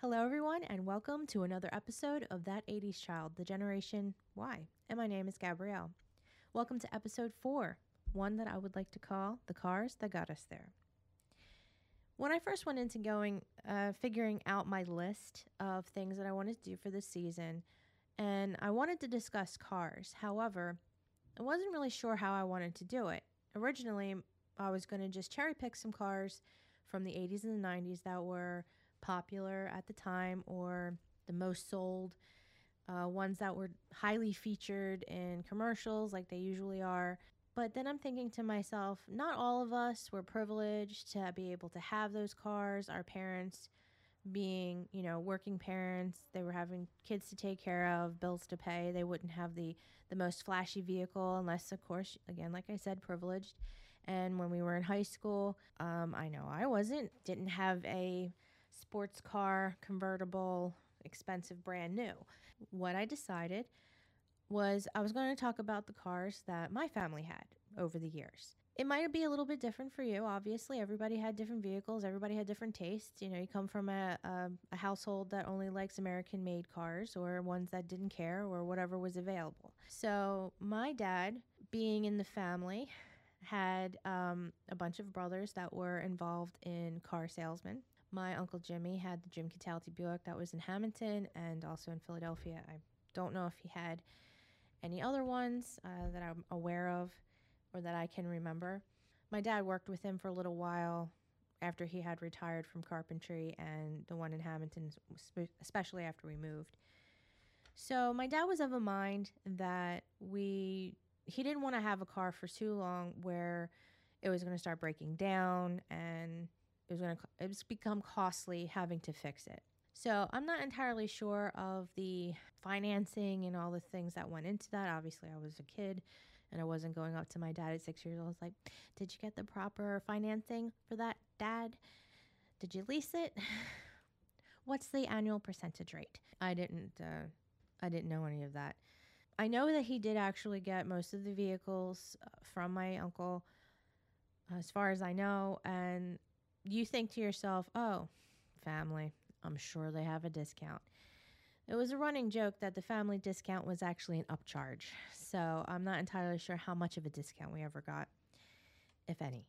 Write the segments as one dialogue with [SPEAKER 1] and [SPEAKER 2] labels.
[SPEAKER 1] Hello, everyone, and welcome to another episode of That 80s Child, the Generation Y. And my name is Gabrielle. Welcome to episode four, one that I would like to call The Cars That Got Us There. When I first went into going, uh, figuring out my list of things that I wanted to do for this season, and I wanted to discuss cars. However, I wasn't really sure how I wanted to do it. Originally, I was going to just cherry pick some cars from the 80s and the 90s that were popular at the time or the most sold, uh, ones that were highly featured in commercials like they usually are. But then I'm thinking to myself, not all of us were privileged to be able to have those cars. Our parents being, you know, working parents, they were having kids to take care of, bills to pay. They wouldn't have the the most flashy vehicle unless of course, again, like I said, privileged. And when we were in high school, um, I know I wasn't, didn't have a sports car, convertible, expensive, brand new. What I decided was I was going to talk about the cars that my family had over the years. It might be a little bit different for you. Obviously, everybody had different vehicles, everybody had different tastes. You know, you come from a, a, a household that only likes American made cars or ones that didn't care or whatever was available. So, my dad, being in the family, had um, a bunch of brothers that were involved in car salesmen. My uncle Jimmy had the Jim Cataldi Buick that was in Hamilton and also in Philadelphia. I don't know if he had any other ones uh, that I'm aware of or that I can remember. My dad worked with him for a little while after he had retired from carpentry and the one in Hamilton, especially after we moved. So my dad was of a mind that we he didn't want to have a car for too long where it was going to start breaking down and it was going to it was become costly having to fix it. So I'm not entirely sure of the financing and all the things that went into that. Obviously, I was a kid and I wasn't going up to my dad at six years old. I was like, Did you get the proper financing for that, dad? Did you lease it? What's the annual percentage rate? I didn't uh, I didn't know any of that. I know that he did actually get most of the vehicles uh, from my uncle, as far as I know. And you think to yourself, oh, family, I'm sure they have a discount. It was a running joke that the family discount was actually an upcharge. So I'm not entirely sure how much of a discount we ever got, if any.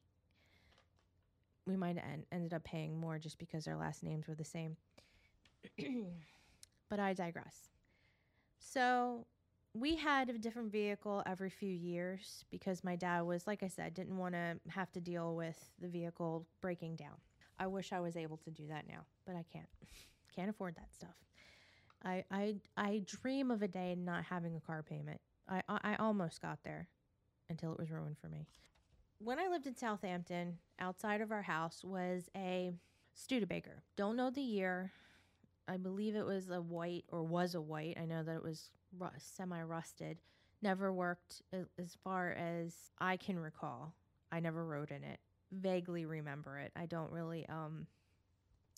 [SPEAKER 1] We might have ended up paying more just because our last names were the same. but I digress. So we had a different vehicle every few years because my dad was, like I said, didn't want to have to deal with the vehicle breaking down. I wish I was able to do that now, but I can't. Can't afford that stuff. I I I dream of a day not having a car payment. I I almost got there until it was ruined for me. When I lived in Southampton, outside of our house was a Studebaker. Don't know the year. I believe it was a white or was a white. I know that it was semi rusted. Never worked as far as I can recall. I never rode in it. Vaguely remember it. I don't really um,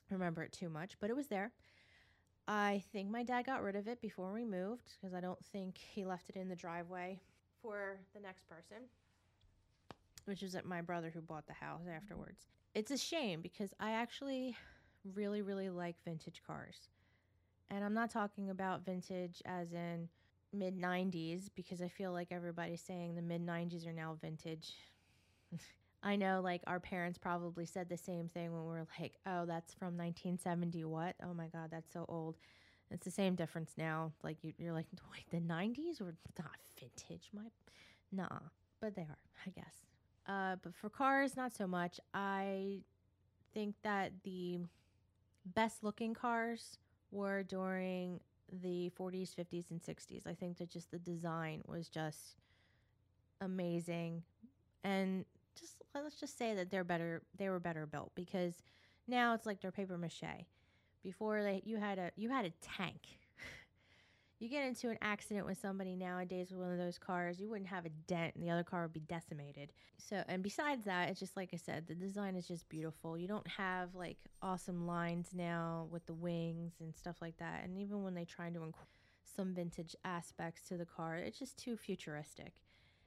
[SPEAKER 1] remember it too much, but it was there. I think my dad got rid of it before we moved because I don't think he left it in the driveway for the next person, which is my brother who bought the house afterwards. It's a shame because I actually really, really like vintage cars. And I'm not talking about vintage as in mid 90s because I feel like everybody's saying the mid 90s are now vintage. I know like our parents probably said the same thing when we were like, oh, that's from 1970. What? Oh my God, that's so old. It's the same difference now. Like you, are like, wait, the 90s were not vintage. My, nah, but they are, I guess. Uh, but for cars, not so much. I think that the best looking cars were during the 40s, 50s, and 60s. I think that just the design was just amazing. And just let's just say that they're better they were better built because now it's like they're paper mache. Before they you had a you had a tank you get into an accident with somebody nowadays with one of those cars, you wouldn't have a dent and the other car would be decimated. So, and besides that, it's just like I said, the design is just beautiful. You don't have like awesome lines now with the wings and stuff like that. And even when they try to include some vintage aspects to the car, it's just too futuristic.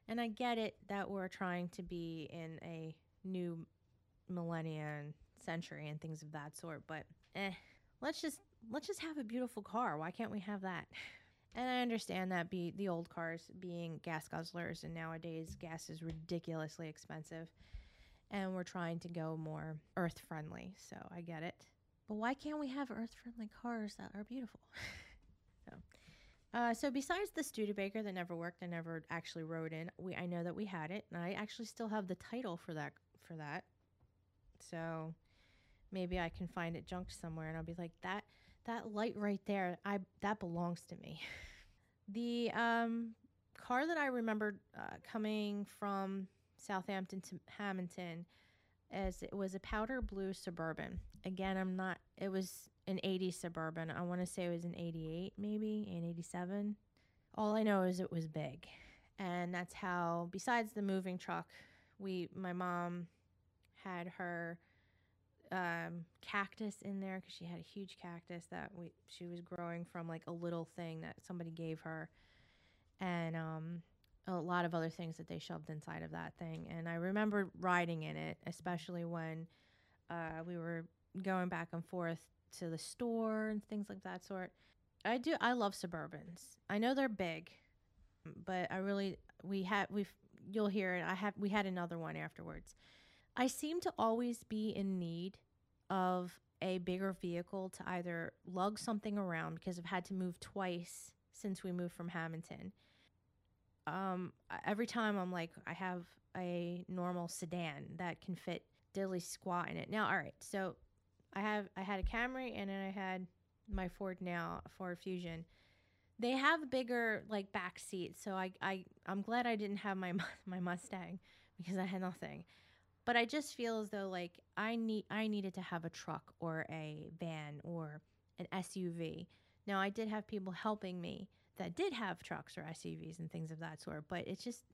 [SPEAKER 1] And I get it that we're trying to be in a new millennia and century and things of that sort, but eh, let's just let's just have a beautiful car. Why can't we have that? And I understand that be the old cars being gas guzzlers and nowadays gas is ridiculously expensive and we're trying to go more earth friendly. So I get it. But why can't we have earth friendly cars that are beautiful? so uh, so besides the Studebaker that never worked, I never actually rode in. We I know that we had it, and I actually still have the title for that for that. So maybe I can find it junked somewhere, and I'll be like that that light right there. I that belongs to me. the um, car that I remembered uh, coming from Southampton to Hamilton, as it was a powder blue suburban. Again, I'm not. It was an 80 suburban. I want to say it was an 88, maybe an 87. All I know is it was big, and that's how. Besides the moving truck, we my mom had her um, cactus in there because she had a huge cactus that we she was growing from like a little thing that somebody gave her, and um, a lot of other things that they shoved inside of that thing. And I remember riding in it, especially when uh, we were going back and forth to the store and things like that sort. I do. I love Suburbans. I know they're big, but I really we had we've you'll hear it. I have we had another one afterwards. I seem to always be in need of a bigger vehicle to either lug something around because I've had to move twice since we moved from Hamilton. Um, every time I'm like, I have a normal sedan that can fit dilly squat in it. Now, all right, so I have I had a Camry and then I had my Ford now, Ford Fusion. They have bigger like back seats, so I I I'm glad I didn't have my my Mustang because I had nothing but I just feel as though like I need I needed to have a truck or a van or an SUV. Now I did have people helping me that did have trucks or SUVs and things of that sort, but it's just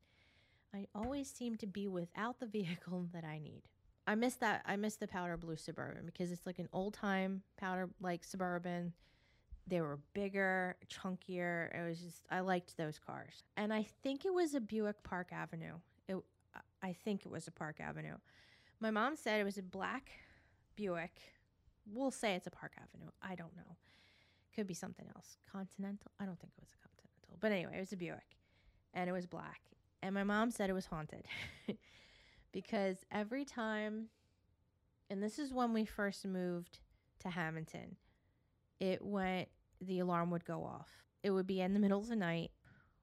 [SPEAKER 1] I always seem to be without the vehicle that I need. I miss that I miss the powder blue suburban because it's like an old time powder like suburban. They were bigger, chunkier. It was just I liked those cars. And I think it was a Buick Park Avenue. It I think it was a Park Avenue. My mom said it was a black Buick. We'll say it's a Park Avenue. I don't know. Could be something else. Continental? I don't think it was a Continental. But anyway, it was a Buick and it was black. And my mom said it was haunted because every time, and this is when we first moved to Hamilton, it went, the alarm would go off. It would be in the middle of the night.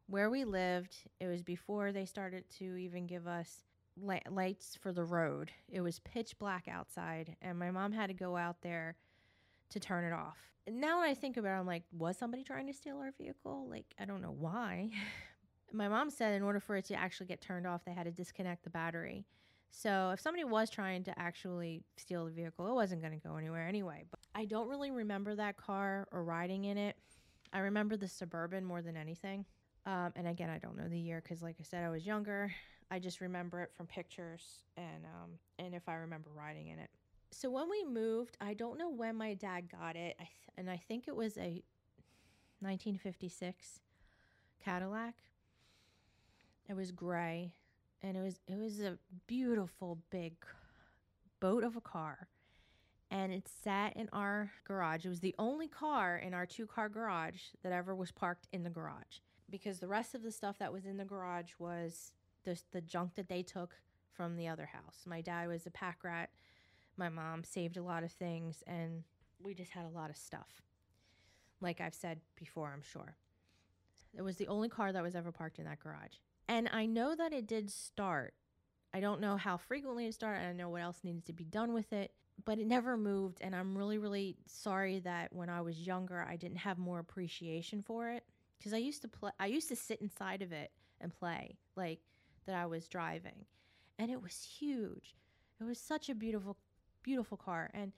[SPEAKER 1] Where we lived, it was before they started to even give us lights for the road. It was pitch black outside, and my mom had to go out there to turn it off. And now I think about it, I'm like, was somebody trying to steal our vehicle? Like, I don't know why. my mom said in order for it to actually get turned off, they had to disconnect the battery. So if somebody was trying to actually steal the vehicle, it wasn't going to go anywhere anyway. But I don't really remember that car or riding in it. I remember the Suburban more than anything. Um, and again, I don't know the year because, like I said, I was younger. I just remember it from pictures and um, and if I remember riding in it. So when we moved, I don't know when my dad got it, I th- and I think it was a 1956 Cadillac. It was gray, and it was it was a beautiful big boat of a car, and it sat in our garage. It was the only car in our two car garage that ever was parked in the garage because the rest of the stuff that was in the garage was the the junk that they took from the other house. My dad was a pack rat. My mom saved a lot of things, and we just had a lot of stuff. Like I've said before, I'm sure. It was the only car that was ever parked in that garage. And I know that it did start. I don't know how frequently it started. I don't know what else needed to be done with it, but it never moved. And I'm really, really sorry that when I was younger, I didn't have more appreciation for it. Because I used to play, I used to sit inside of it and play. Like, that I was driving. And it was huge. It was such a beautiful, beautiful car. And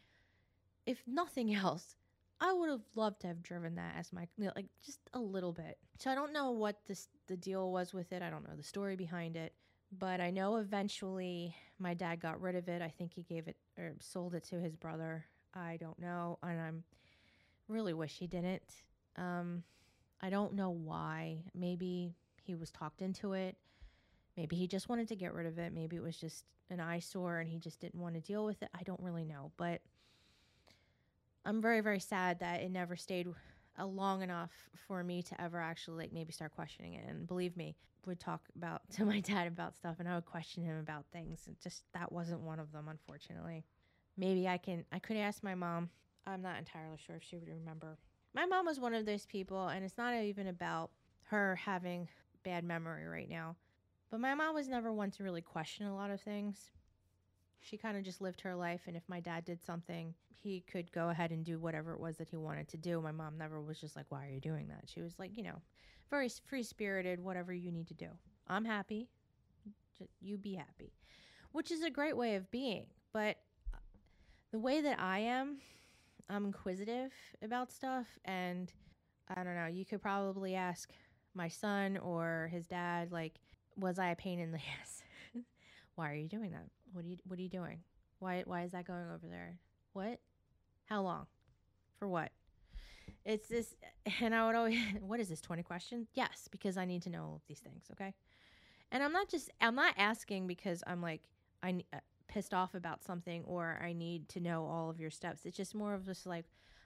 [SPEAKER 1] if nothing else, I would have loved to have driven that as my like just a little bit. So I don't know what this the deal was with it. I don't know the story behind it, but I know eventually my dad got rid of it. I think he gave it or sold it to his brother. I don't know, and I'm really wish he didn't. Um, I don't know why. Maybe he was talked into it. Maybe he just wanted to get rid of it. Maybe it was just an eyesore and he just didn't want to deal with it. I don't really know. But I'm very, very sad that it never stayed long enough for me to ever actually like maybe start questioning it. And believe me, would talk about to my dad about stuff and I would question him about things. And just that wasn't one of them, unfortunately. Maybe I can I could ask my mom. I'm not entirely sure if she would remember. My mom was one of those people and it's not even about her having bad memory right now. But my mom was never one to really question a lot of things. She kind of just lived her life and if my dad did something, he could go ahead and do whatever it was that he wanted to do. My mom never was just like, "Why are you doing that?" She was like, you know, very free spirited, whatever you need to do. I'm happy. You be happy, which is a great way of being. But uh, the way that I am, I'm inquisitive about stuff. And I don't know, you could probably ask my son or his dad, like, was I a pain in the ass? why are you doing that? What are you, what are you doing? Why, why is that going over there? What? How long? For what? It's this, and I would always, what is this, 20 questions? Yes, because I need to know these things, okay? And I'm not just, I'm not asking because I'm like, I uh, pissed off about something or I need to know all of your steps. It's just more of just like,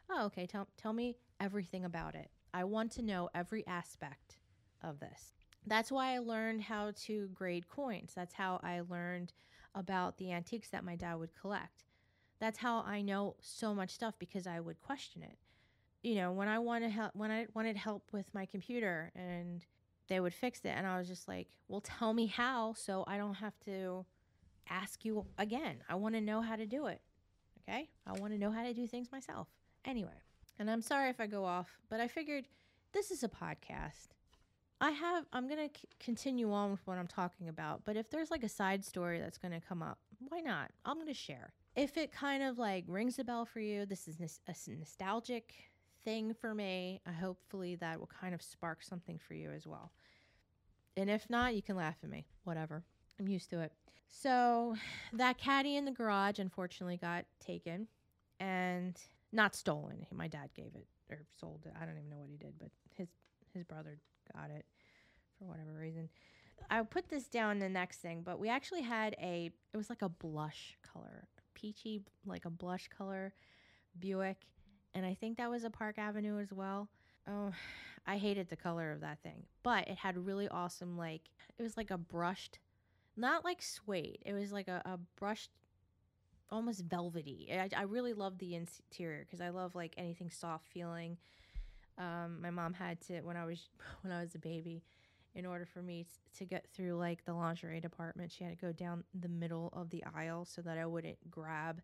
[SPEAKER 1] oh, okay, tell, tell me everything about it. I want to know every aspect of this. That's why I learned how to grade coins. That's how I learned about the antiques that my dad would collect. That's how I know so much stuff because I would question it you know, when I wanted help, when I wanted help with my computer and they would fix it, and I was just like, well, tell me how so I don't have to ask you again. I want to know how to do it. Okay. I want to know how to do things myself. Anyway, and I'm sorry if I go off, but I figured this is a podcast. I have, I'm going to c- continue on with what I'm talking about, but if there's like a side story that's going to come up, why not? I'm going to share. If it kind of like rings a bell for you, this is a nostalgic thing for me. Hopefully, that will kind of spark something for you as well. And if not, you can laugh at me. Whatever. I'm used to it. So, that caddy in the garage unfortunately got taken and not stolen. My dad gave it or sold it. I don't even know what he did, but his his brother got it for whatever reason. I'll put this down the next thing, but we actually had a it was like a blush color, peachy like a blush color Buick and I think that was a Park Avenue as well. Oh, I hated the color of that thing, but it had really awesome like it was like a brushed, not like suede. It was like a, a brushed, almost velvety. I, I really loved the interior because I love like anything soft feeling. Um, my mom had to when I was when I was a baby. In order for me to get through like the lingerie department, she had to go down the middle of the aisle so that I wouldn't grab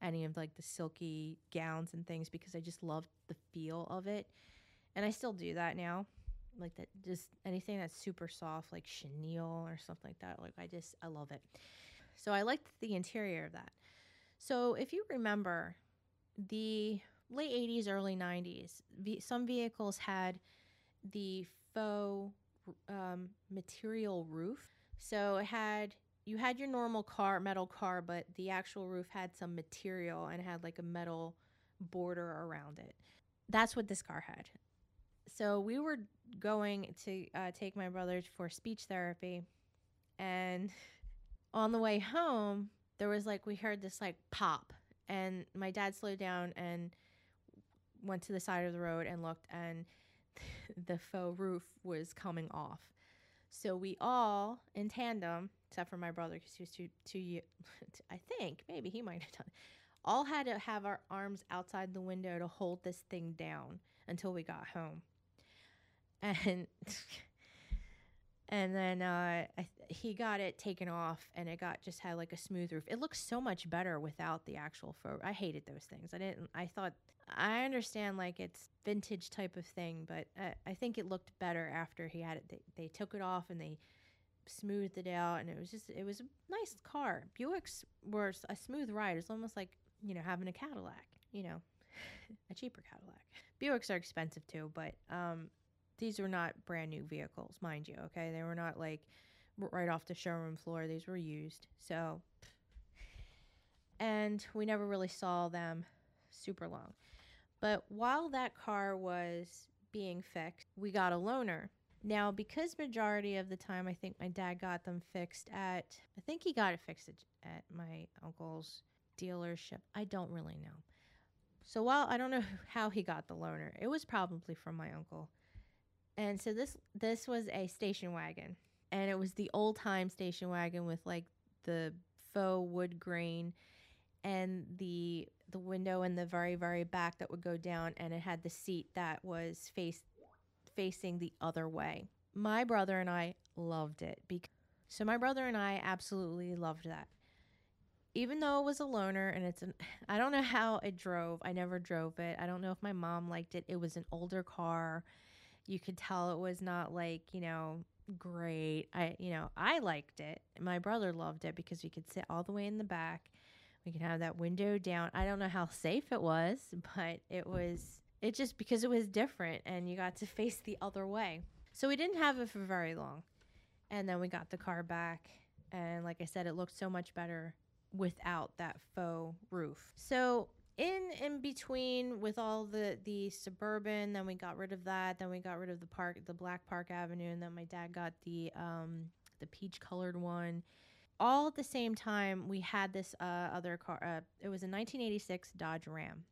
[SPEAKER 1] any of like the silky gowns and things because I just loved the feel of it. And I still do that now. Like that just anything that's super soft like chenille or something like that. Like I just I love it. So I liked the interior of that. So if you remember the late 80s early 90s, some vehicles had the faux um, material roof. So it had you had your normal car, metal car, but the actual roof had some material and had like a metal border around it. That's what this car had. So we were going to uh, take my brother for speech therapy, and on the way home, there was like we heard this like pop, and my dad slowed down and went to the side of the road and looked, and the faux roof was coming off. So we all, in tandem, except for my brother because he was too too. I think maybe he might have done. It, all had to have our arms outside the window to hold this thing down until we got home, and and then uh, I, he got it taken off, and it got just had like a smooth roof. It looks so much better without the actual faux. I hated those things. I didn't. I thought I understand like it's vintage type of thing, but I, I think it looked better after he had it. They, they took it off and they smoothed it out, and it was just it was a nice car. Buicks were a smooth ride. It's almost like you know having a Cadillac, you know, a cheaper Cadillac. Buicks are expensive too, but um, these were not brand new vehicles, mind you. Okay, they were not like right off the showroom floor. These were used, so. And we never really saw them super long. But while that car was being fixed, we got a loaner. Now, because majority of the time I think my dad got them fixed at, I think he got it fixed at, my uncle's dealership. I don't really know. So while I don't know how he got the loaner, it was probably from my uncle. And so this this was a station wagon, and it was the old time station wagon with like the faux wood grain and the the window in the very very back that would go down and it had the seat that was face facing the other way. My brother and I loved it because so my brother and I absolutely loved that. Even though it was a loaner and it's an I don't know how it drove. I never drove it. I don't know if my mom liked it. It was an older car. You could tell it was not like, you know, great. I you know, I liked it. My brother loved it because we could sit all the way in the back. We could have that window down. I don't know how safe it was, but it was it just because it was different and you got to face the other way. So we didn't have it for very long. And then we got the car back and like I said it looked so much better without that faux roof. So in in between with all the the suburban then we got rid of that then we got rid of the park the black park avenue and then my dad got the um the peach colored one. All at the same time we had this uh, other car uh, it was a 1986 dodge ram.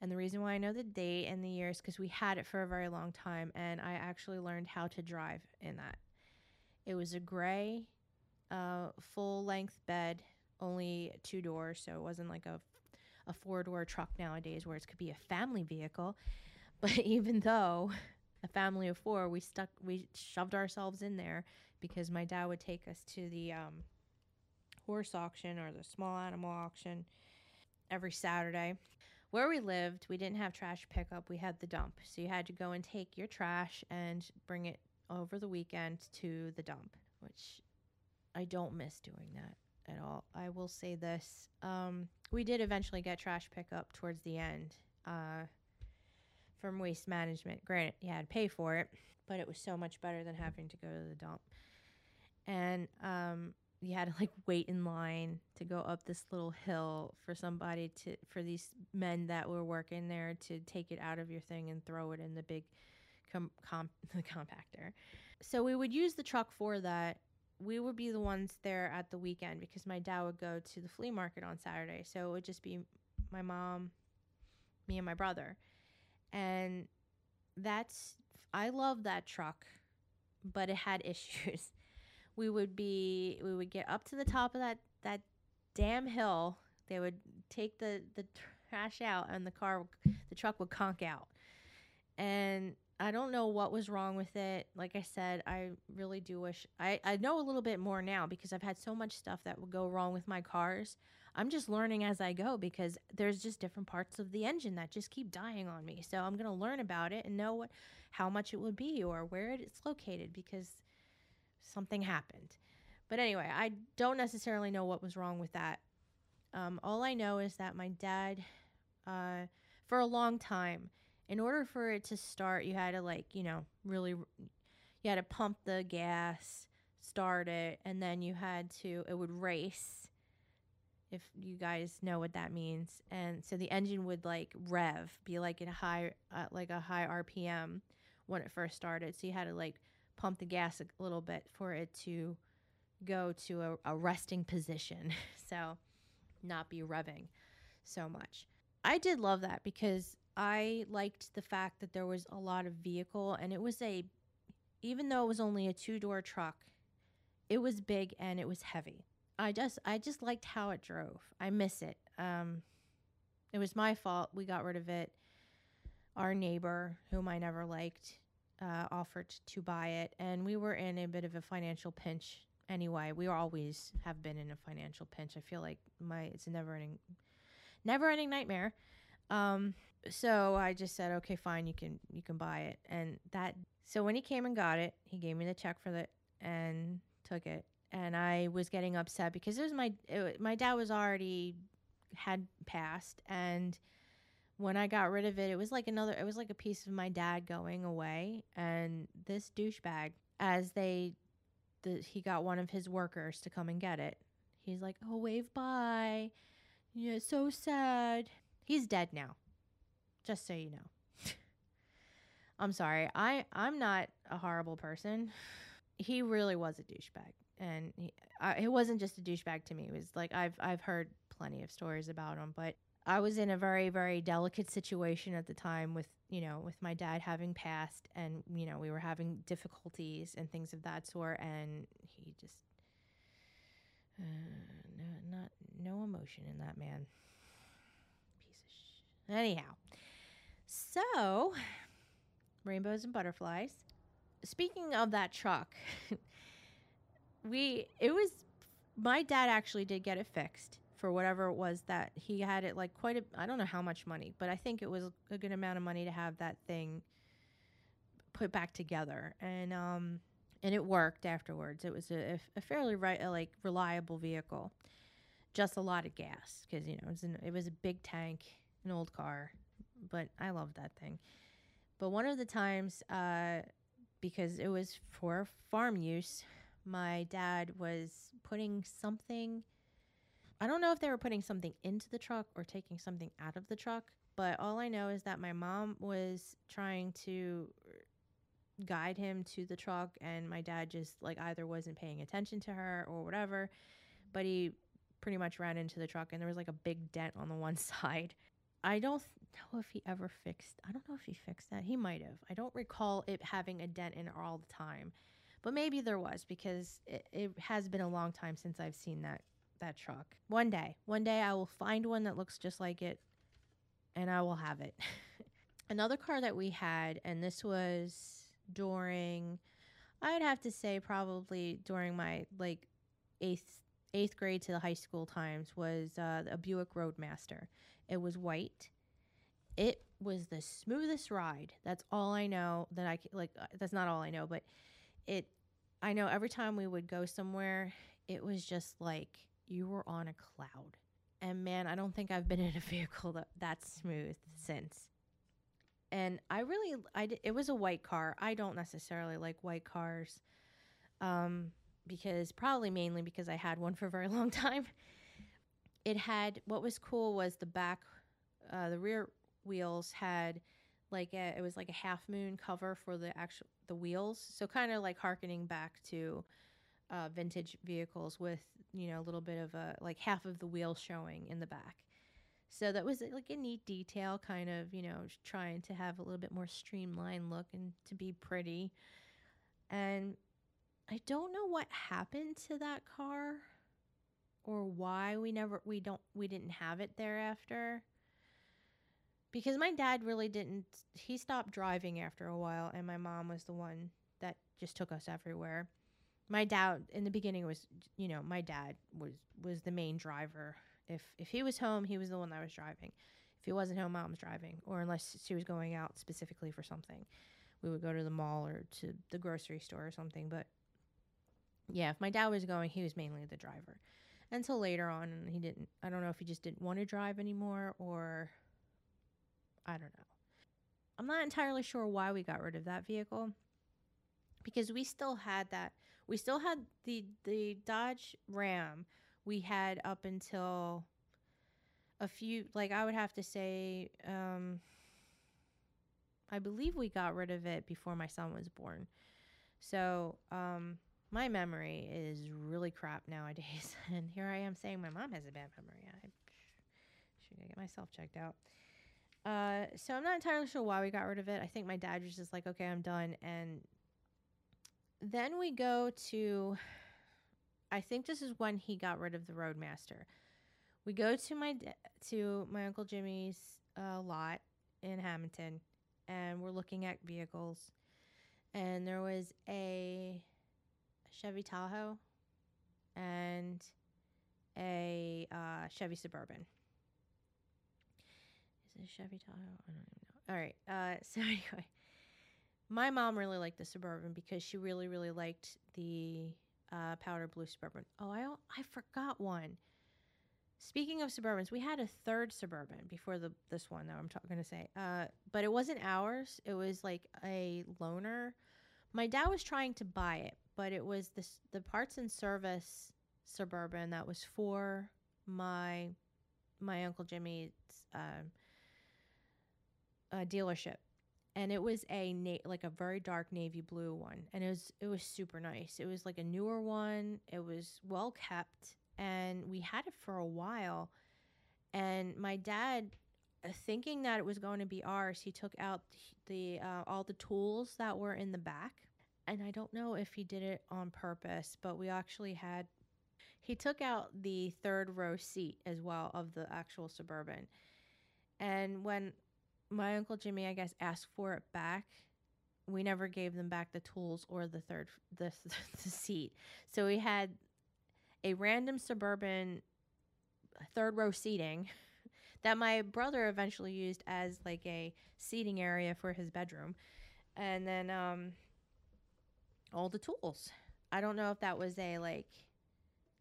[SPEAKER 1] And the reason why i know the date and the years because we had it for a very long time and i actually learned how to drive in that. It was a gray uh, full length bed only two doors so it wasn't like a a four door truck nowadays where it could be a family vehicle. But even though a family of four, we stuck, we shoved ourselves in there because my dad would take us to the um, horse auction or the small animal auction every Saturday. Where we lived, we didn't have trash pickup, we had the dump. So you had to go and take your trash and bring it over the weekend to the dump, which I don't miss doing that at all. I will say this. Um, we did eventually get trash pickup towards the end uh, from waste management. Granted, you had to pay for it, but it was so much better than having to go to the dump. And um, you had to like wait in line to go up this little hill for somebody to for these men that were working there to take it out of your thing and throw it in the big com- com- compactor. So we would use the truck for that we would be the ones there at the weekend because my dad would go to the flea market on Saturday. So it would just be my mom, me, and my brother. And that's, I love that truck, but it had issues. We would be, we would get up to the top of that, that damn hill. They would take the, the trash out and the car, the truck would conk out. And I don't know what was wrong with it. Like I said, I really do wish I, I know a little bit more now because I've had so much stuff that would go wrong with my cars. I'm just learning as I go because there's just different parts of the engine that just keep dying on me. So I'm gonna learn about it and know what how much it would be or where it's located because something happened. But anyway, I don't necessarily know what was wrong with that. Um, all I know is that my dad, uh, for a long time, in order for it to start, you had to like, you know, really you had to pump the gas, start it, and then you had to it would race. If you guys know what that means. And so the engine would like rev, be like in a high uh, like a high RPM when it first started. So you had to like pump the gas a little bit for it to go to a, a resting position. so not be revving so much. I did love that because I liked the fact that there was a lot of vehicle and it was a even though it was only a two-door truck, it was big and it was heavy. I just I just liked how it drove. I miss it. Um it was my fault. We got rid of it. Our neighbor, whom I never liked, uh, offered to buy it, and we were in a bit of a financial pinch anyway. We always have been in a financial pinch. I feel like my it's a never ending, never ending nightmare. Um, so I just said, okay, fine, you can you can buy it. And that so when he came and got it, he gave me the check for it and took it. And I was getting upset because it was my it, my dad was already had passed and when I got rid of it, it was like another it was like a piece of my dad going away and this douchebag as they the, he got one of his workers to come and get it. He's like, "Oh, wave bye." Yeah, so sad. He's dead now. Just so you know. I'm sorry. I I'm not a horrible person. He really was a douchebag, and he, I, it wasn't just a douchebag to me. It was like I've I've heard plenty of stories about him, but I was in a very, very delicate situation at the time with, you know, with my dad having passed and, you know, we were having difficulties and things of that sort. And he just, uh, no, not, no emotion in that man. Piece of shit. Anyhow, so rainbows and butterflies. Speaking of that truck, we, it was, my dad actually did get it fixed for whatever it was that he had it like quite a I don't know how much money, but I think it was a good amount of money to have that thing put back together. And um and it worked afterwards. It was a, a fairly right like reliable vehicle. Just a lot of gas because you know it was an, it was a big tank, an old car, but I love that thing. But one of the times, uh, because it was for farm use, my dad was putting something I don't know if they were putting something into the truck or taking something out of the truck, but all I know is that my mom was trying to guide him to the truck and my dad just like either wasn't paying attention to her or whatever, but he pretty much ran into the truck and there was like a big dent on the one side. I don't know if he ever fixed. I don't know if he fixed that. He might have. I don't recall it having a dent in all the time. But maybe there was because it, it has been a long time since I've seen that that truck. One day, one day I will find one that looks just like it and I will have it. Another car that we had, and this was during, I'd have to say probably during my like eighth eighth grade to the high school times was uh, a Buick Roadmaster. It was white. It was the smoothest ride. That's all I know. That I like. Uh, that's not all I know, but it. I know every time we would go somewhere, it was just like you were on a cloud. And man, I don't think I've been in a vehicle that that's smooth since. And I really, I it was a white car. I don't necessarily like white cars, um, because probably mainly because I had one for a very long time. It had what was cool was the back, uh, the rear wheels had like a, it was like a half moon cover for the actual the wheels, so kind of like harkening back to uh, vintage vehicles with you know a little bit of a like half of the wheel showing in the back. So that was like a neat detail kind of you know trying to have a little bit more streamlined look and to be pretty. And i don't know what happened to that car or why we never we don't we didn't have it thereafter because my dad really didn't he stopped driving after a while and my mom was the one that just took us everywhere. My dad in the beginning was you know my dad was was the main driver. If if he was home he was the one that was driving. If he wasn't home mom was driving or unless she was going out specifically for something. We would go to the mall or to the grocery store or something but yeah if my dad was going he was mainly the driver. Until later on he didn't i don't know if he just didn't want to drive anymore or i don't know i'm not entirely sure why we got rid of that vehicle because we still had that we still had the the Dodge Ram we had up until a few like I would have to say um I believe we got rid of it before my son was born. So, um my memory is really crap nowadays and here I am saying my mom has a bad memory. I should get myself checked out. Uh, so I'm not entirely sure why we got rid of it. I think my dad was just like, okay, I'm done, and then we go to I think this is when he got rid of the Roadmaster. We go to my to my uncle Jimmy's uh, lot in Hamilton, and we're looking at vehicles. And there was a Chevy Tahoe and a uh, Chevy Suburban. Is it Chevy Tahoe? I don't even know. All right. Uh, so anyway, my mom really liked the Suburban because she really, really liked the uh, powder blue Suburban. Oh, I I forgot one. Speaking of Suburbans, we had a third Suburban before the this one that I'm going to say. Uh, but it wasn't ours. It was like a loaner. My dad was trying to buy it, but it was this the parts and service Suburban that was for my my uncle Jimmy's uh, dealership and it was a na- like a very dark navy blue one and it was it was super nice it was like a newer one it was well kept and we had it for a while And my dad, uh, thinking that it was going to be ours, he took out the uh, all the tools that were in the back. And I don't know if he did it on purpose, but we actually had he took out the third row seat as well of the actual suburban. And when my uncle Jimmy, I guess, asked for it back, we never gave them back the tools or the third the, the seat. So we had a random suburban third row seating that my brother eventually used as like a seating area for his bedroom. And then um all the tools. I don't know if that was a like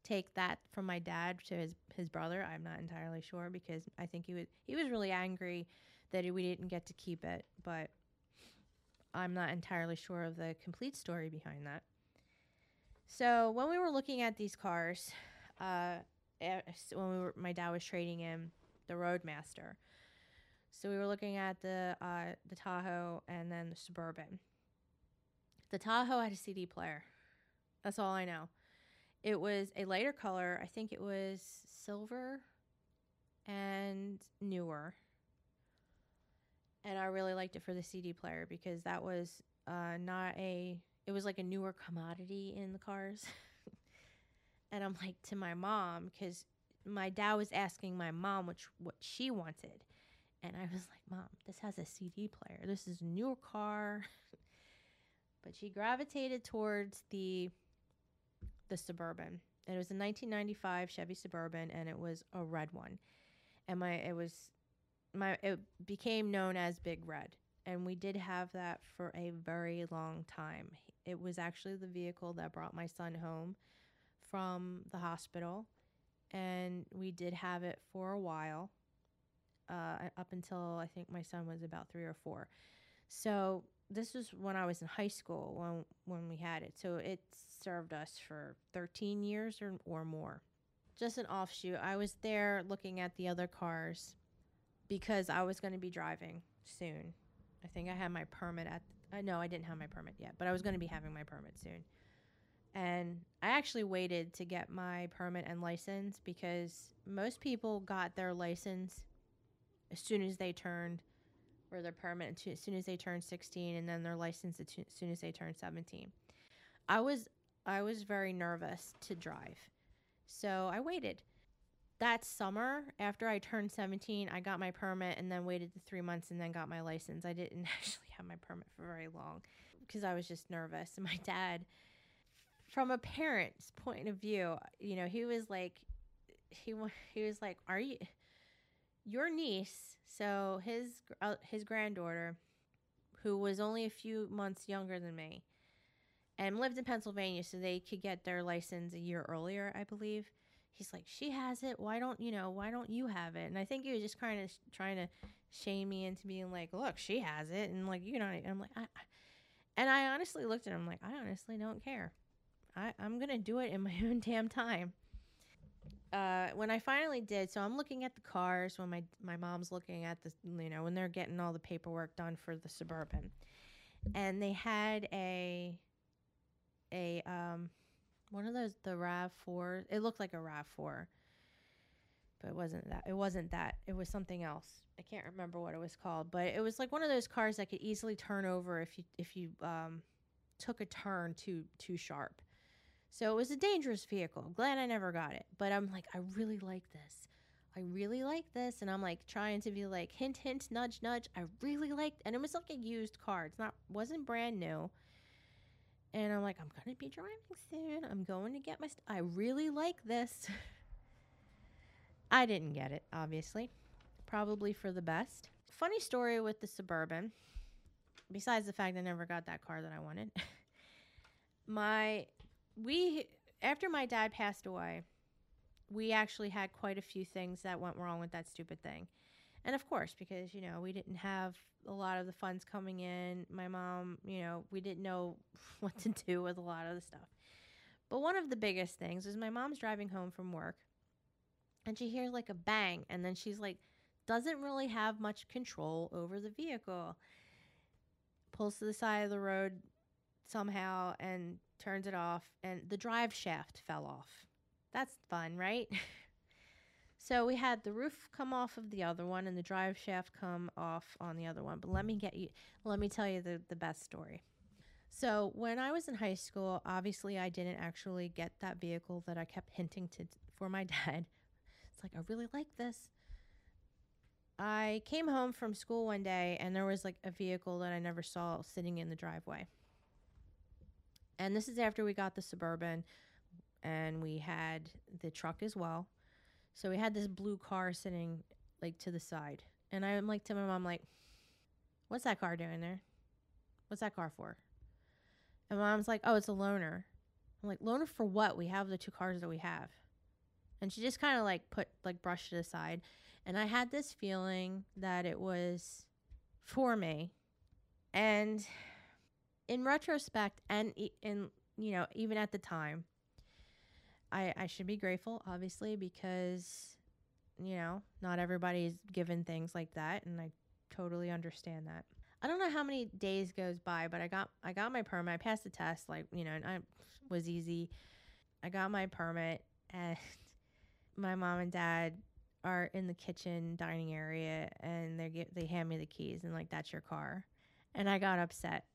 [SPEAKER 1] take that from my dad to his his brother. I'm not entirely sure because I think he was he was really angry that we didn't get to keep it, but I'm not entirely sure of the complete story behind that. So when we were looking at these cars, uh, eh, when we were, my dad was trading in the Roadmaster. So we were looking at the uh, the Tahoe and then the Suburban. The Tahoe had a CD player. That's all I know. It was a lighter color. I think it was silver and newer. And I really liked it for the CD player because that was uh, not a, it was like a newer commodity in the cars. and I'm like to my mom, because my dad was asking my mom which what she wanted. And I was like, Mom, this has a CD player. This is a newer car. but she gravitated towards the the Suburban. And it was a 1995 Chevy Suburban, and it was a red one. And my it was my it became known as Big Red, and we did have that for a very long time. It was actually the vehicle that brought my son home from the hospital, and we did have it for a while, uh, up until I think my son was about three or four. So this was when I was in high school when when we had it. So it served us for 13 years or, or more. Just an offshoot. I was there looking at the other cars because I was going to be driving soon. I think I had my permit at uh, I know I didn't have my permit yet, but I was going to be having my permit soon. And I actually waited to get my permit and license because most people got their license as soon as they turned or their permit as soon as they turned 16 and then their license as soon as they turned 17. I was I was very nervous to drive. So I waited. That summer, after I turned 17, I got my permit and then waited the three months and then got my license. I didn't actually have my permit for very long because I was just nervous. And my dad, from a parent's point of view, you know, he was like, he he was like, "Are you your niece?" So his uh, his granddaughter, who was only a few months younger than me, and lived in Pennsylvania, so they could get their license a year earlier, I believe. He's like, she has it. Why don't you know? Why don't you have it? And I think he was just kind of trying to shame me into being like, look, she has it, and like you know, I'm like, I, and I honestly looked at him like, I honestly don't care. I I'm gonna do it in my own damn time. Uh, when I finally did, so I'm looking at the cars when my my mom's looking at the you know when they're getting all the paperwork done for the suburban, and they had a a um one of those the Rav Four. It looked like a Rav Four, but it wasn't that. It wasn't that. It was something else. I can't remember what it was called, but it was like one of those cars that could easily turn over if you if you um took a turn too too sharp. So it was a dangerous vehicle. Glad I never got it, but I'm like I really like this. I really like this, and I'm like trying to be like hint, hint, nudge, nudge. I really liked, and it was like a used car. It's not wasn't brand new. And I'm like, I'm to be driving soon. I'm going to get my. St- I really like this. I didn't get it, obviously. Probably for the best. Funny story with the Suburban, besides the fact I never got that car that I wanted. my. We. After my dad passed away, we actually had quite a few things that went wrong with that stupid thing. And of course, because, you know, we didn't have a lot of the funds coming in. My mom, you know, we didn't know what to do with a lot of the stuff. But one of the biggest things is my mom's driving home from work and she hears like a bang and then she's like doesn't really have much control over the vehicle. Pulls to the side of the road somehow and turns it off and the drive shaft fell off. That's fun, right? So we had the roof come off of the other one and the drive shaft come off on the other one. But let me get you let me tell you the, the best story. So when I was in high school, obviously I didn't actually get that vehicle that I kept hinting to for my dad. It's like I really like this. I came home from school one day and there was like a vehicle that I never saw sitting in the driveway. And this is after we got the Suburban and we had the truck as well. So we had this blue car sitting like to the side. And I'm like to my mom, like, what's that car doing there? What's that car for? And mom's like, oh, it's a loaner. I'm like, loaner for what? We have the two cars that we have. And she just kind of like put, like, brushed it aside. And I had this feeling that it was for me. And in retrospect, and in, you know, even at the time, I, I should be grateful, obviously, because, you know, not everybody's given things like that. And I totally understand that. I don't know how many days goes by, but I got I got my permit. I passed the test, like you know, and I was easy. I got my permit, and my mom and dad are in the kitchen dining area, and they get they hand me the keys, and like that's your car, and I got upset.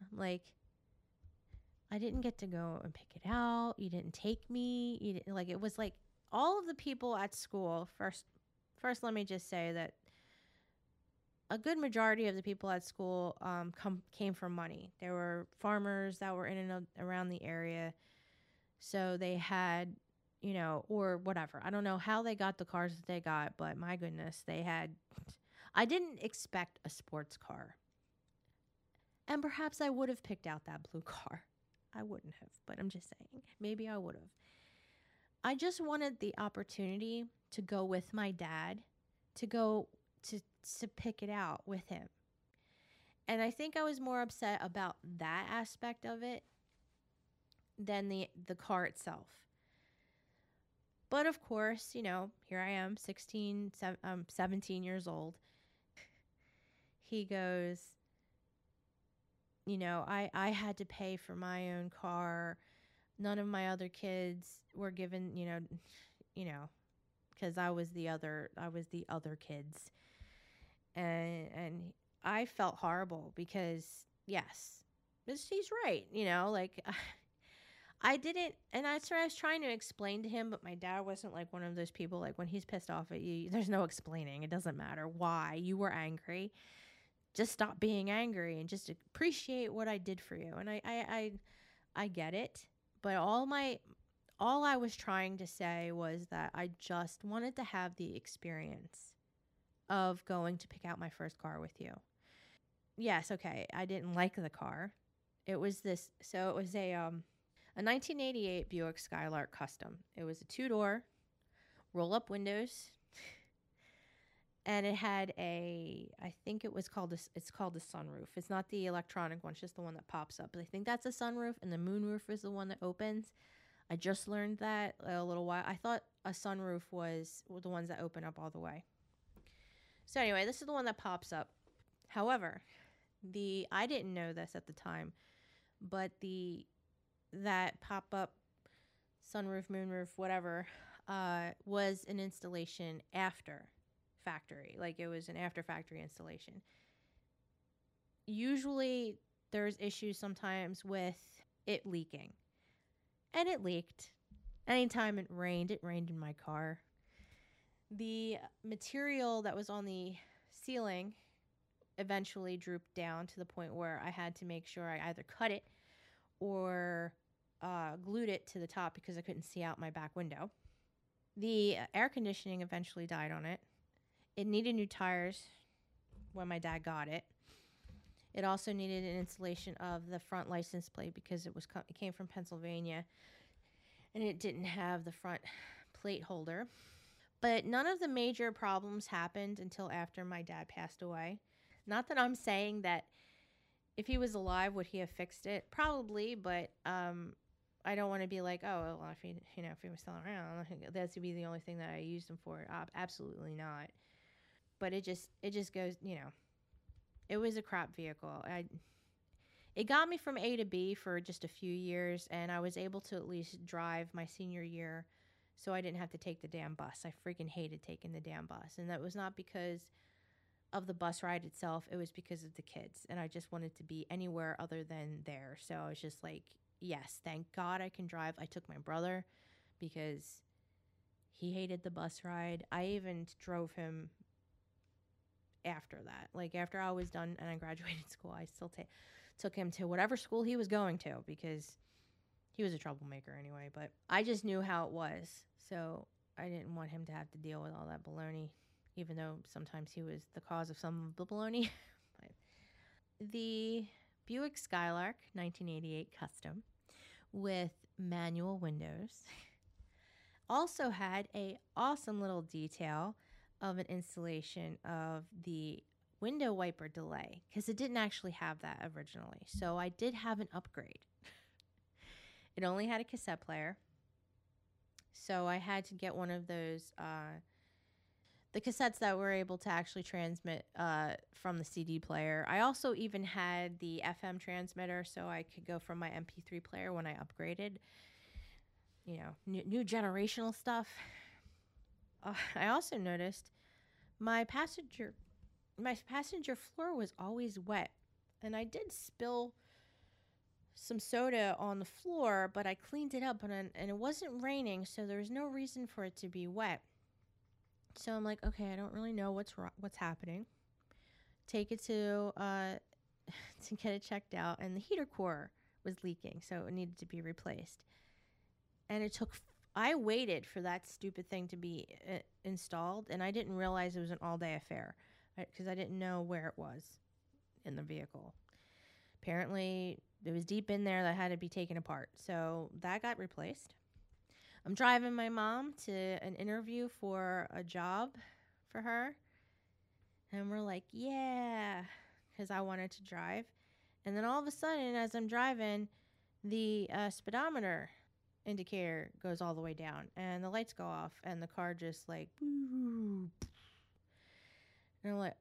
[SPEAKER 1] I'm like, I didn't get to go and pick it out. You didn't take me. You didn't like it was like all of the people at school. First, first, let me just say that a good majority of the people at school um, come came from money. There were farmers that were in and around the area, so they had, you know, or whatever. I don't know how they got the cars that they got, but my goodness, they had. I didn't expect a sports car, and perhaps I would have picked out that blue car. I wouldn't have, but I'm just saying, maybe I would have. I just wanted the opportunity to go with my dad, to go to to pick it out with him. And I think I was more upset about that aspect of it than the the car itself. But of course, you know, here I am, 16, um, 17 years old. He goes, you know, I, I had to pay for my own car. None of my other kids were given, you know, you know, because I was the other, I was the other kids and and I felt horrible because yes, she's right. You know, like I didn't, and that's what I was trying to explain to him. But my dad wasn't like one of those people. Like when he's pissed off at you, there's no explaining. It doesn't matter why you were angry. Just stop being angry and just appreciate what I did for you. And I, I, I, I get it. But all my, all I was trying to say was that I just wanted to have the experience of going to pick out my first car with you. Yes, okay. I didn't like the car. It was this so it was a um a 1988 Buick Skylark Custom. It was a two-door roll up windows and it had a I think it was called this it's called the sunroof. It's not the electronic one, it's just the one that pops up. But I think that's a sunroof and the moonroof is the one that opens. I just learned that a little while. I thought a sunroof was the ones that open up all the way. So anyway, this is the one that pops up. However, the I didn't know this at the time, but the that pop up sunroof, moonroof, whatever, uh, was an installation after factory. Like it was an after factory installation. Usually there's issues sometimes with it leaking. And it leaked. Anytime it rained, it rained in my car the material that was on the ceiling eventually drooped down to the point where I had to make sure I either cut it or uh, glued it to the top because I couldn't see out my back window. The air conditioning eventually died on it. It needed new tires when my dad got it. It also needed an installation of the front license plate because it was it came from Pennsylvania and it didn't have the front plate holder. But none of the major problems happened until after my dad passed away. Not that I'm saying that if he was alive, would he have fixed it? Probably, but um, I don't want to be like, oh, well, if he, you know, if he was still around, that's to be the only thing that I used him for. Uh, absolutely not. But it just, it just goes, you know, it was a crap vehicle. I, it got me from A to B for just a few years, and I was able to at least drive my senior year so I didn't have to take the damn bus. I freaking hated taking the damn bus. And that was not because of the bus ride itself, it was because of the kids. And I just wanted to be anywhere other than there. So I was just like, yes, thank God I can drive. I took my brother because he hated the bus ride. I even drove him after that. Like after I was done and I graduated school, I still ta- took him to whatever school he was going to because he was a troublemaker anyway. But I just knew how it was, so I didn't want him to have to deal with all that baloney, even though sometimes he was the cause of some of the baloney. the Buick Skylark 1988 Custom with manual windows also had a awesome little detail of an installation of the window wiper delay because it didn't actually have that originally. So I did have an upgrade. it only had a cassette player. So I had to get one of those uh, the cassettes that were able to actually transmit uh, from the CD player. I also even had the FM transmitter so I could go from my MP3 player when I upgraded. You know, new, new generational stuff. Uh, I also noticed my passenger my passenger floor was always wet and I did spill some soda on the floor, but I cleaned it up and and it wasn't raining, so there was no reason for it to be wet. So I'm like, okay, I don't really know what's what's happening. Take it to uh, to get it checked out, and the heater core was leaking, so it needed to be replaced. And it took. I waited for that stupid thing to be uh, installed, and I didn't realize it was an all-day affair because I didn't know where it was in the vehicle. Apparently, it was deep in there that had to be taken apart, so that got replaced. I'm driving my mom to an interview for a job for her. And we're like, yeah, because I wanted to drive. And then all of a sudden, as I'm driving, the uh, speedometer indicator goes all the way down and the lights go off and the car just like and I'm like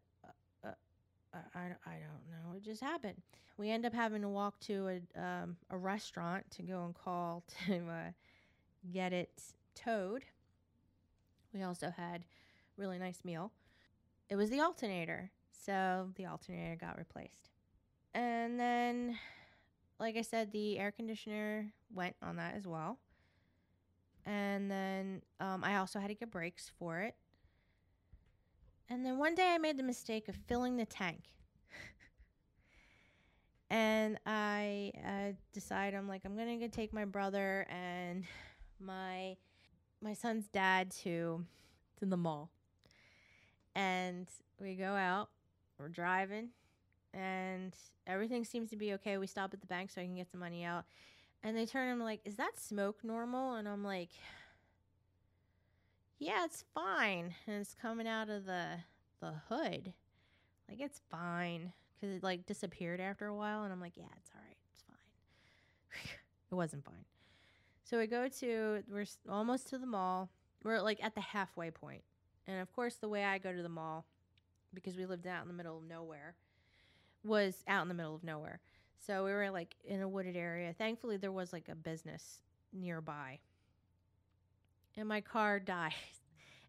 [SPEAKER 1] uh, uh, I, I don't know it just happened we end up having to walk to a, um, a restaurant to go and call to uh, get it towed. We also had really nice meal. It was the alternator, so the alternator got replaced. And then like I said, the air conditioner went on that as well. And then um, I also had to get brakes for it. And then one day I made the mistake of filling the tank. and I uh, decided, I'm like, I'm to go take my brother and my my son's dad to to the mall. And we go out, we're driving, and everything seems to be okay. We stop at the bank so I can get some money out. And they turn and like, "Is that smoke normal?" And I'm like, "Yeah, it's fine." And it's coming out of the the hood. Like it's fine cuz it like disappeared after a while and I'm like, "Yeah, it's all right. It's fine." it wasn't fine. So we go to, we're almost to the mall. We're like at the halfway point. And of course, the way I go to the mall, because we lived out in the middle of nowhere, was out in the middle of nowhere. So we were like in a wooded area. Thankfully, there was like a business nearby. And my car dies.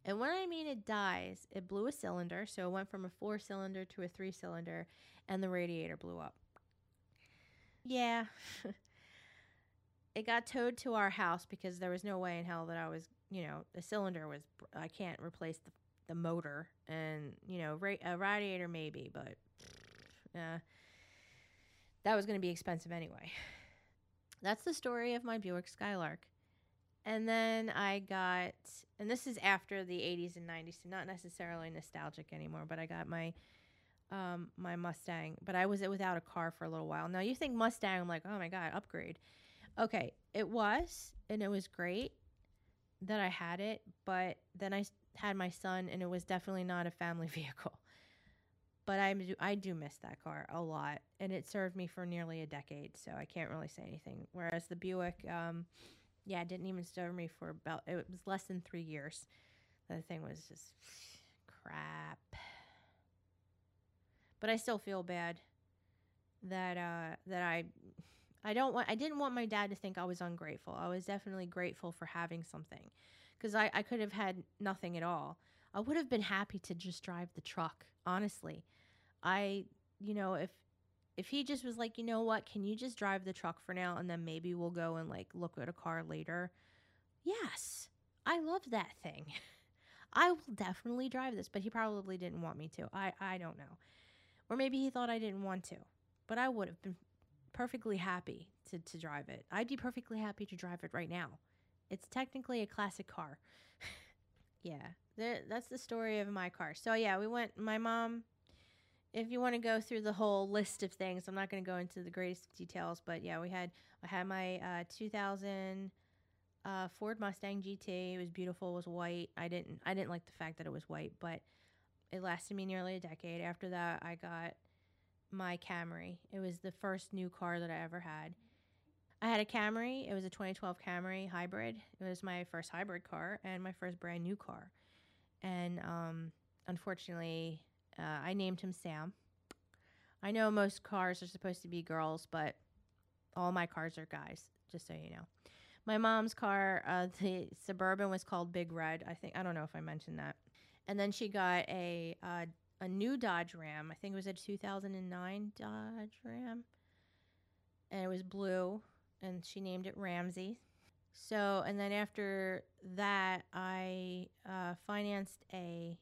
[SPEAKER 1] And when I mean it dies, it blew a cylinder. So it went from a four cylinder to a three cylinder, and the radiator blew up. Yeah. it got towed to our house because there was no way in hell that I was, you know, the cylinder was, I can't replace the, the motor and, you know, ra- a radiator maybe, but uh, that was going to be expensive anyway. That's the story of my Buick Skylark. And then I got, and this is after the 80s and 90s, so not necessarily nostalgic anymore, but I got my um, my Mustang, but I was without a car for a little while. Now you think Mustang, I'm like, oh my god, upgrade. Okay, it was, and it was great that I had it, but then I had my son, and it was definitely not a family vehicle. But I do, I do miss that car a lot, and it served me for nearly a decade, so I can't really say anything. Whereas the Buick, um, yeah, it didn't even serve me for about, it was less than three years. The thing was just crap. But I still feel bad that uh, that I I don't want I didn't want my dad to think I was ungrateful. I was definitely grateful for having something because I, I could have had nothing at all. I would have been happy to just drive the truck, honestly. I, you know, if if he just was like, you know what, can you just drive the truck for now and then maybe we'll go and like look at a car later? Yes, I love that thing. I will definitely drive this, but he probably didn't want me to. I, I don't know. Or maybe he thought I didn't want to, but I would have been perfectly happy to, to drive it. I'd be perfectly happy to drive it right now. It's technically a classic car. yeah, that's the story of my car. So, yeah, we went, my mom, if you want to go through the whole list of things, I'm not going to go into the greatest details, but yeah, we had, I had my uh, 2000 uh, Ford Mustang GT. It was beautiful. It was white. I didn't, I didn't like the fact that it was white, but it lasted me nearly a decade. After that, I got my Camry. It was the first new car that I ever had. I had a Camry. It was a 2012 Camry hybrid. It was my first hybrid car and my first brand new car. And um, unfortunately, uh, I named him Sam. I know most cars are supposed to be girls, but all my cars are guys, just so you know. My mom's car, uh, the Suburban, was called Big Red. I think I don't know if I mentioned that. And then she got a uh, a new Dodge Ram. I think it was a 2009 Dodge Ram. And it was blue, and she named it Ramsey. So, and then after that, I uh, financed a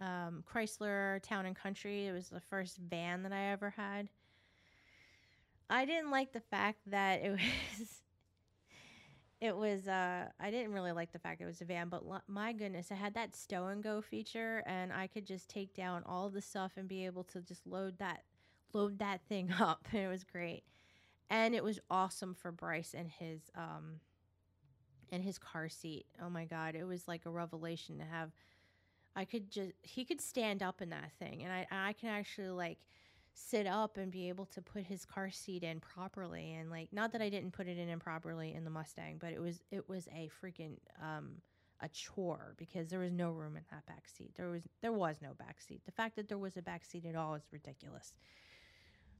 [SPEAKER 1] um, Chrysler Town and Country. It was the first van that I ever had. I didn't like the fact that it was it was uh i didn't really like the fact it was a van but lo- my goodness it had that stow and go feature and i could just take down all the stuff and be able to just load that load that thing up and it was great and it was awesome for bryce and his um and his car seat oh my god it was like a revelation to have i could just he could stand up in that thing and i i can actually like sit up and be able to put his car seat in properly and like not that I didn't put it in improperly in the Mustang, but it was it was a freaking um a chore because there was no room in that back seat. There was there was no back seat. The fact that there was a back seat at all is ridiculous.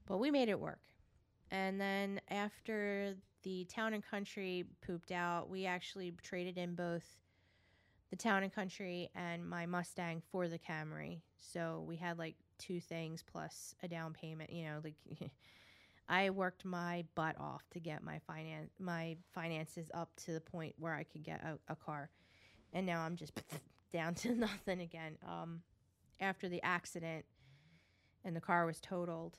[SPEAKER 1] But we made it work. And then after the town and country pooped out, we actually traded in both the town and country and my Mustang for the Camry. So we had like two things plus a down payment. You know, like I worked my butt off to get my finance my finances up to the point where I could get a, a car, and now I'm just down to nothing again. Um, after the accident, and the car was totaled.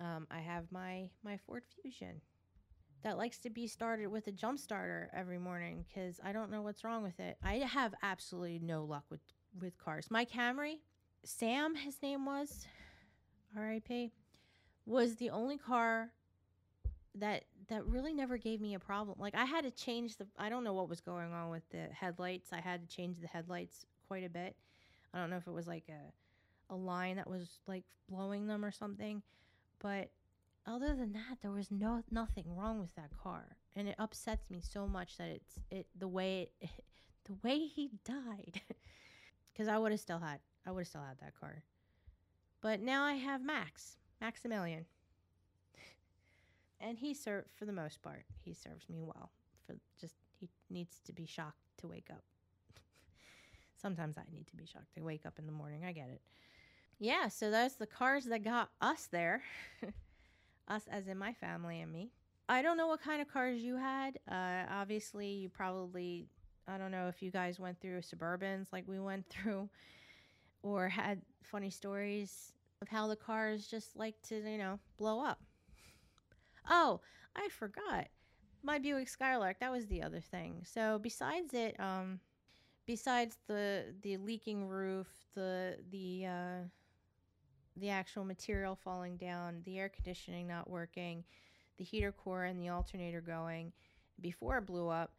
[SPEAKER 1] Um, I have my my Ford Fusion that likes to be started with a jump starter every morning because I don't know what's wrong with it. I have absolutely no luck with with cars. My Camry, Sam, his name was, R.I.P., was the only car that that really never gave me a problem. Like I had to change the I don't know what was going on with the headlights. I had to change the headlights quite a bit. I don't know if it was like a a line that was like blowing them or something, but other than that there was no nothing wrong with that car. And it upsets me so much that it's it the way it, the way he died. Cuz I would have still had I would have still had that car. But now I have Max, Maximilian. and he served, for the most part, he serves me well. For just, he needs to be shocked to wake up. Sometimes I need to be shocked to wake up in the morning. I get it. Yeah, so that's the cars that got us there. Us, as in my family and me. I don't know what kind of cars you had. Uh, obviously, you probably, I don't know if you guys went through Suburbans like we went through or had funny stories of how the cars just like to, you know, blow up. Oh, I forgot. My Buick Skylark, that was the other thing. So besides it, um besides the the leaking roof, the the uh the actual material falling down, the air conditioning not working, the heater core and the alternator going before it blew up.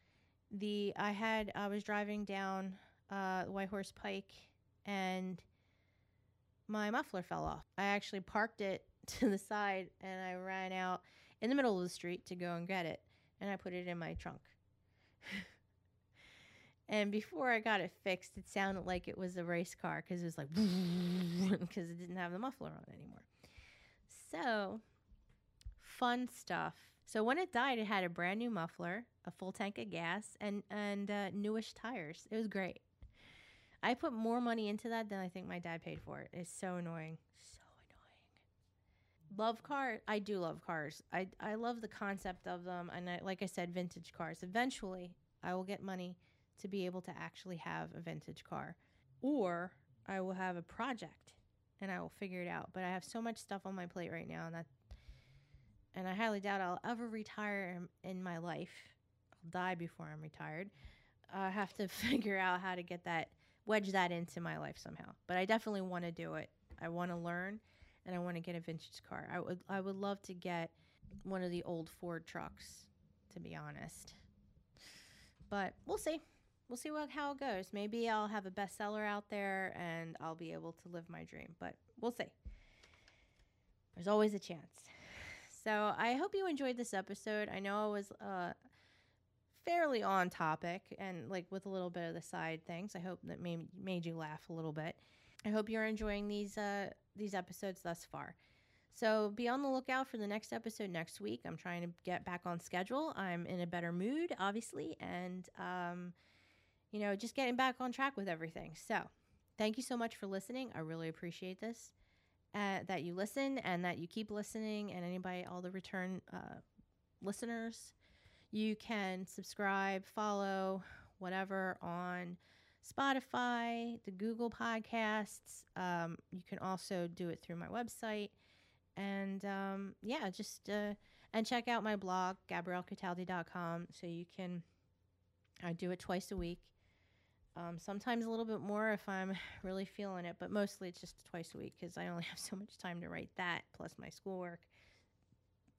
[SPEAKER 1] The I had I was driving down uh White Horse Pike and my muffler fell off. I actually parked it to the side and I ran out in the middle of the street to go and get it and I put it in my trunk. and before I got it fixed, it sounded like it was a race car because it was like because it didn't have the muffler on anymore. So, fun stuff. So when it died, it had a brand new muffler, a full tank of gas, and and uh, newish tires. It was great. I put more money into that than I think my dad paid for it. It's so annoying. So annoying. Love cars. I do love cars. I I love the concept of them, and I, like I said, vintage cars. Eventually, I will get money to be able to actually have a vintage car, or I will have a project, and I will figure it out. But I have so much stuff on my plate right now, and that and I highly doubt I'll ever retire in, my life. I'll die before I'm retired. I have to figure out how to get that, wedge that into my life somehow. But I definitely want to do it. I want to learn, and I want to get a vintage car. I would, I would love to get one of the old Ford trucks, to be honest. But we'll see. We'll see what how it goes. Maybe I'll have a bestseller out there, and I'll be able to live my dream. But we'll see. There's always a chance. So I hope you enjoyed this episode. I know I was uh, fairly on topic and like with a little bit of the side things. I hope that made made you laugh a little bit. I hope you're enjoying these uh, these episodes thus far. So be on the lookout for the next episode next week. I'm trying to get back on schedule. I'm in a better mood, obviously, and um, you know, just getting back on track with everything. So thank you so much for listening. I really appreciate this uh, that you listen and that you keep listening, and anybody, all the return uh, listeners. You can subscribe, follow, whatever on Spotify, the Google Podcasts. Um, you can also do it through my website. And um, yeah, just uh, and check out my blog, GabrielleCataldi.com, so you can. I do it twice a week. Um, sometimes a little bit more if I'm really feeling it, but mostly it's just twice a week because I only have so much time to write that, plus my schoolwork,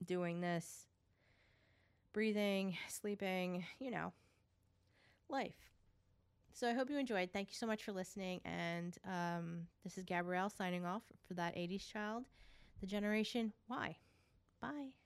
[SPEAKER 1] doing this, breathing, sleeping, you know, life. So I hope you enjoyed. Thank you so much for listening. And um, this is Gabrielle signing off for that 80s child, the generation Y. Bye.